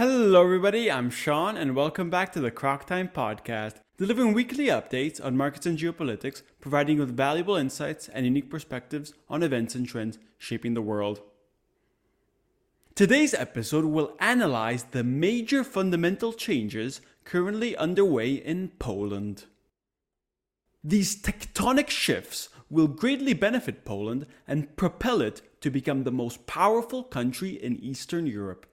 Hello, everybody. I'm Sean, and welcome back to the Croc Time Podcast, delivering weekly updates on markets and geopolitics, providing you with valuable insights and unique perspectives on events and trends shaping the world. Today's episode will analyze the major fundamental changes currently underway in Poland. These tectonic shifts will greatly benefit Poland and propel it to become the most powerful country in Eastern Europe.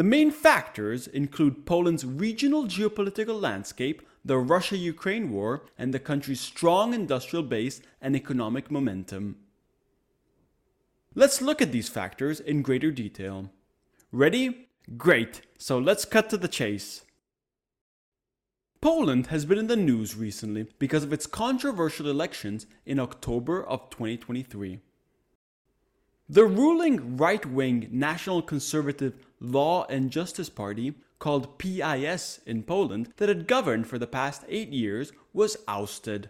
The main factors include Poland's regional geopolitical landscape, the Russia Ukraine war, and the country's strong industrial base and economic momentum. Let's look at these factors in greater detail. Ready? Great, so let's cut to the chase. Poland has been in the news recently because of its controversial elections in October of 2023. The ruling right wing National Conservative Law and Justice Party, called PIS in Poland, that had governed for the past eight years, was ousted.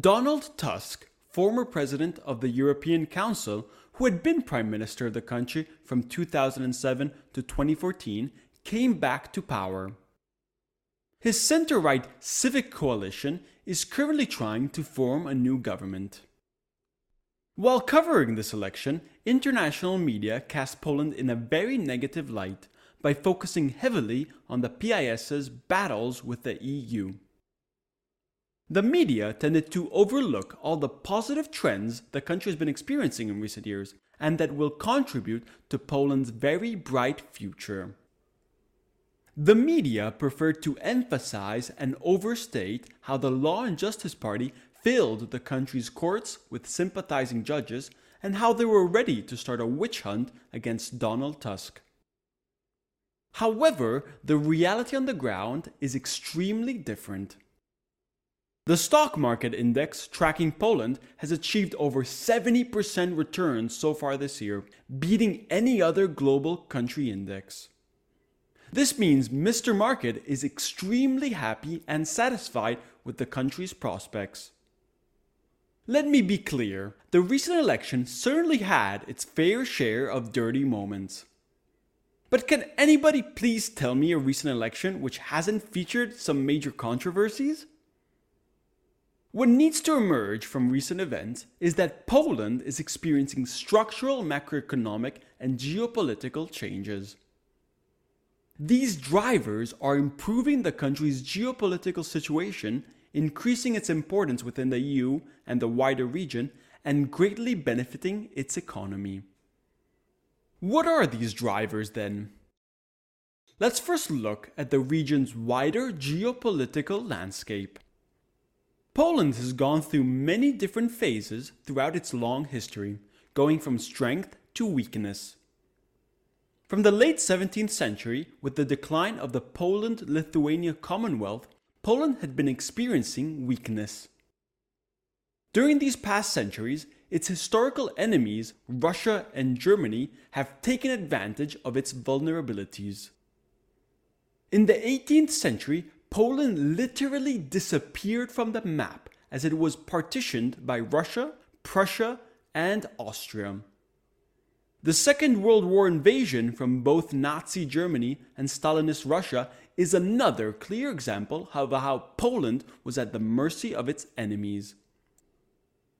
Donald Tusk, former president of the European Council, who had been prime minister of the country from 2007 to 2014, came back to power. His center right Civic Coalition is currently trying to form a new government. While covering this election, international media cast Poland in a very negative light by focusing heavily on the PIS's battles with the EU. The media tended to overlook all the positive trends the country has been experiencing in recent years and that will contribute to Poland's very bright future. The media preferred to emphasize and overstate how the Law and Justice Party filled the country's courts with sympathizing judges and how they were ready to start a witch hunt against Donald Tusk. However, the reality on the ground is extremely different. The stock market index tracking Poland has achieved over 70% returns so far this year, beating any other global country index. This means Mr. Market is extremely happy and satisfied with the country's prospects. Let me be clear the recent election certainly had its fair share of dirty moments. But can anybody please tell me a recent election which hasn't featured some major controversies? What needs to emerge from recent events is that Poland is experiencing structural macroeconomic and geopolitical changes. These drivers are improving the country's geopolitical situation increasing its importance within the EU and the wider region, and greatly benefiting its economy. What are these drivers then? Let's first look at the region's wider geopolitical landscape. Poland has gone through many different phases throughout its long history, going from strength to weakness. From the late 17th century, with the decline of the Poland Lithuania Commonwealth, Poland had been experiencing weakness. During these past centuries, its historical enemies, Russia and Germany, have taken advantage of its vulnerabilities. In the 18th century, Poland literally disappeared from the map as it was partitioned by Russia, Prussia, and Austria. The Second World War invasion from both Nazi Germany and Stalinist Russia is another clear example of how Poland was at the mercy of its enemies.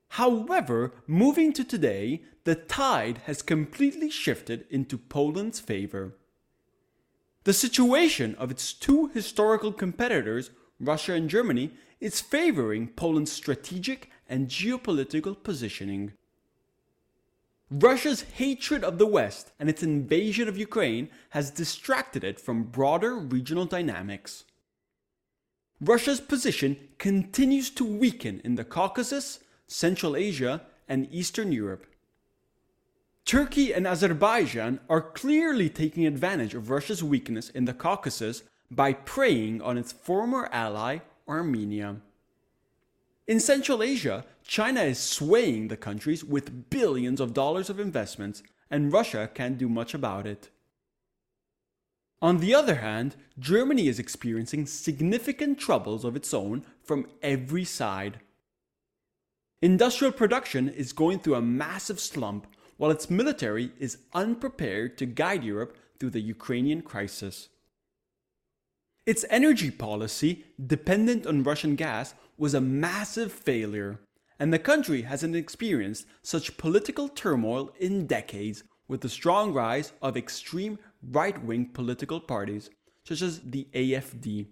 However, moving to today, the tide has completely shifted into Poland's favor. The situation of its two historical competitors, Russia and Germany, is favoring Poland's strategic and geopolitical positioning. Russia's hatred of the West and its invasion of Ukraine has distracted it from broader regional dynamics. Russia's position continues to weaken in the Caucasus, Central Asia, and Eastern Europe. Turkey and Azerbaijan are clearly taking advantage of Russia's weakness in the Caucasus by preying on its former ally, Armenia. In Central Asia, China is swaying the countries with billions of dollars of investments, and Russia can't do much about it. On the other hand, Germany is experiencing significant troubles of its own from every side. Industrial production is going through a massive slump, while its military is unprepared to guide Europe through the Ukrainian crisis. Its energy policy, dependent on Russian gas, was a massive failure, and the country hasn't experienced such political turmoil in decades with the strong rise of extreme right wing political parties, such as the AFD.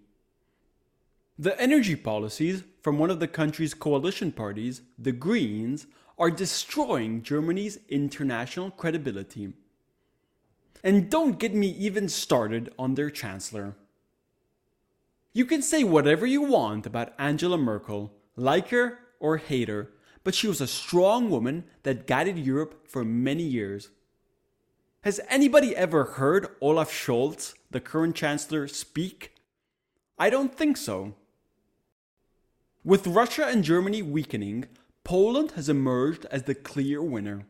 The energy policies from one of the country's coalition parties, the Greens, are destroying Germany's international credibility. And don't get me even started on their chancellor. You can say whatever you want about Angela Merkel, like her or hate her, but she was a strong woman that guided Europe for many years. Has anybody ever heard Olaf Scholz, the current chancellor, speak? I don't think so. With Russia and Germany weakening, Poland has emerged as the clear winner.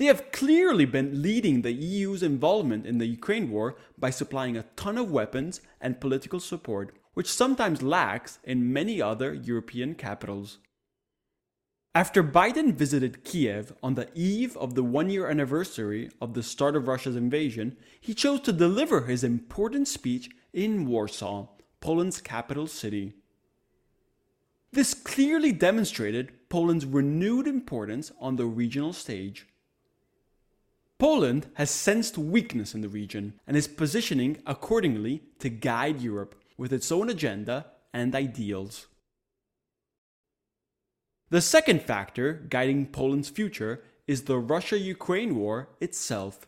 They have clearly been leading the EU's involvement in the Ukraine war by supplying a ton of weapons and political support, which sometimes lacks in many other European capitals. After Biden visited Kiev on the eve of the one year anniversary of the start of Russia's invasion, he chose to deliver his important speech in Warsaw, Poland's capital city. This clearly demonstrated Poland's renewed importance on the regional stage. Poland has sensed weakness in the region and is positioning accordingly to guide Europe with its own agenda and ideals. The second factor guiding Poland's future is the Russia Ukraine war itself.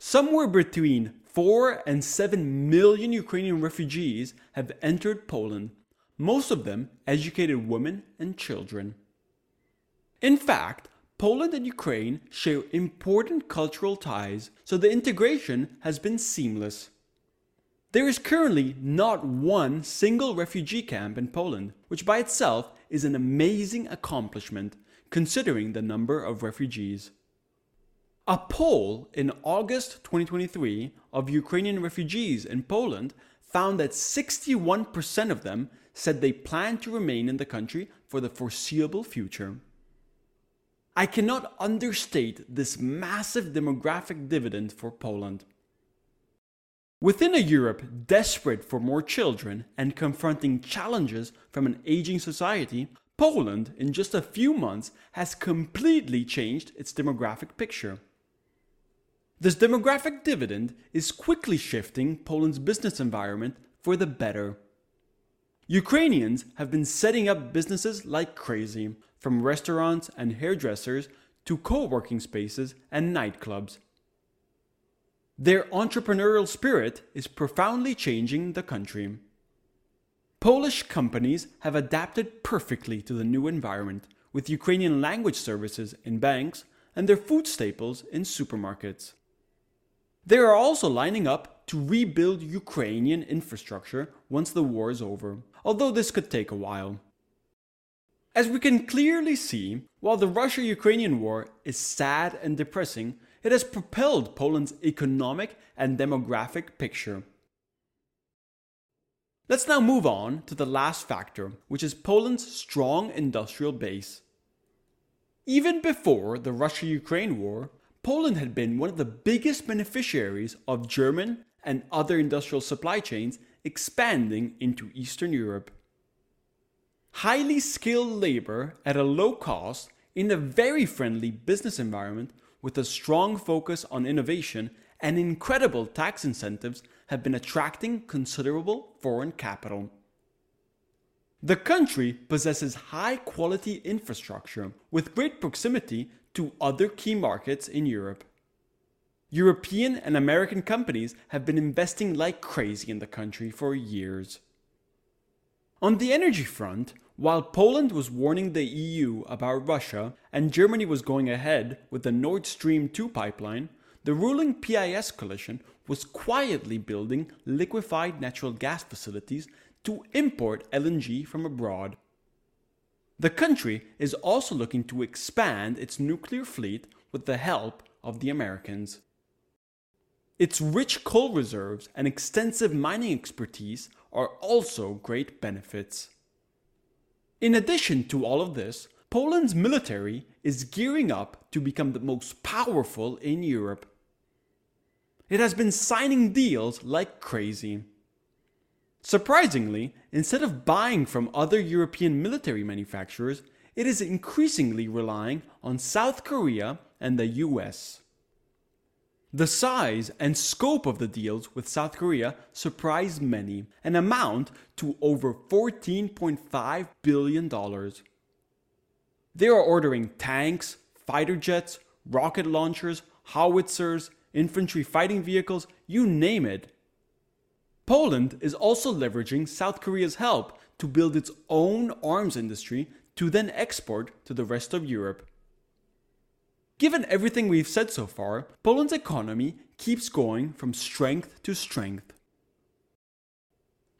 Somewhere between 4 and 7 million Ukrainian refugees have entered Poland, most of them educated women and children. In fact, Poland and Ukraine share important cultural ties, so the integration has been seamless. There is currently not one single refugee camp in Poland, which by itself is an amazing accomplishment considering the number of refugees. A poll in August 2023 of Ukrainian refugees in Poland found that 61% of them said they plan to remain in the country for the foreseeable future. I cannot understate this massive demographic dividend for Poland. Within a Europe desperate for more children and confronting challenges from an aging society, Poland, in just a few months, has completely changed its demographic picture. This demographic dividend is quickly shifting Poland's business environment for the better. Ukrainians have been setting up businesses like crazy, from restaurants and hairdressers to co working spaces and nightclubs. Their entrepreneurial spirit is profoundly changing the country. Polish companies have adapted perfectly to the new environment, with Ukrainian language services in banks and their food staples in supermarkets. They are also lining up to rebuild Ukrainian infrastructure once the war is over, although this could take a while. As we can clearly see, while the Russia Ukrainian war is sad and depressing, it has propelled Poland's economic and demographic picture. Let's now move on to the last factor, which is Poland's strong industrial base. Even before the Russia Ukraine war, Poland had been one of the biggest beneficiaries of German and other industrial supply chains expanding into Eastern Europe. Highly skilled labor at a low cost in a very friendly business environment with a strong focus on innovation and incredible tax incentives have been attracting considerable foreign capital. The country possesses high quality infrastructure with great proximity to other key markets in Europe. European and American companies have been investing like crazy in the country for years. On the energy front, while Poland was warning the EU about Russia and Germany was going ahead with the Nord Stream 2 pipeline, the ruling PIS coalition was quietly building liquefied natural gas facilities to import LNG from abroad. The country is also looking to expand its nuclear fleet with the help of the Americans. Its rich coal reserves and extensive mining expertise are also great benefits. In addition to all of this, Poland's military is gearing up to become the most powerful in Europe. it has been signing deals like crazy. Surprisingly, instead of buying from other European military manufacturers, it is increasingly relying on South Korea and the US. The size and scope of the deals with South Korea surprised many and amount to over $14.5 billion. They are ordering tanks, fighter jets, rocket launchers, howitzers, infantry fighting vehicles, you name it. Poland is also leveraging South Korea's help to build its own arms industry to then export to the rest of Europe. Given everything we've said so far, Poland's economy keeps going from strength to strength.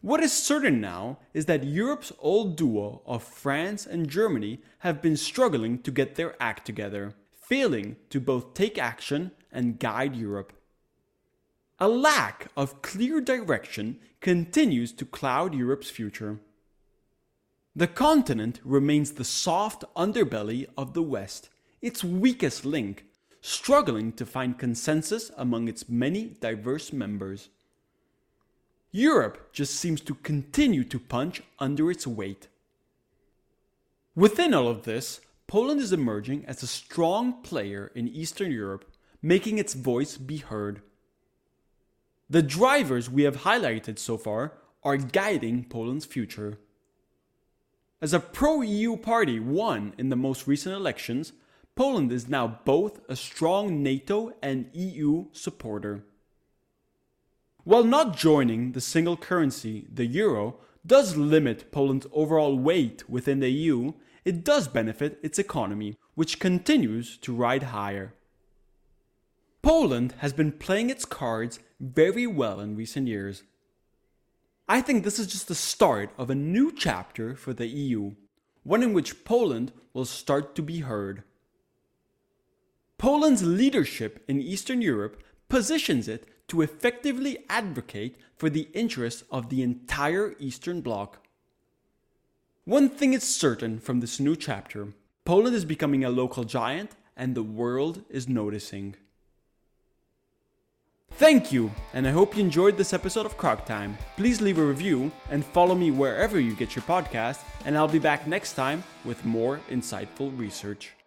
What is certain now is that Europe's old duo of France and Germany have been struggling to get their act together, failing to both take action and guide Europe. A lack of clear direction continues to cloud Europe's future. The continent remains the soft underbelly of the West its weakest link, struggling to find consensus among its many diverse members. Europe just seems to continue to punch under its weight. Within all of this, Poland is emerging as a strong player in Eastern Europe, making its voice be heard. The drivers we have highlighted so far are guiding Poland's future. As a pro EU party won in the most recent elections, Poland is now both a strong NATO and EU supporter. While not joining the single currency, the euro, does limit Poland's overall weight within the EU, it does benefit its economy, which continues to ride higher. Poland has been playing its cards very well in recent years. I think this is just the start of a new chapter for the EU, one in which Poland will start to be heard. Poland's leadership in Eastern Europe positions it to effectively advocate for the interests of the entire Eastern Bloc. One thing is certain from this new chapter Poland is becoming a local giant, and the world is noticing. Thank you, and I hope you enjoyed this episode of Croc Time. Please leave a review and follow me wherever you get your podcast, and I'll be back next time with more insightful research.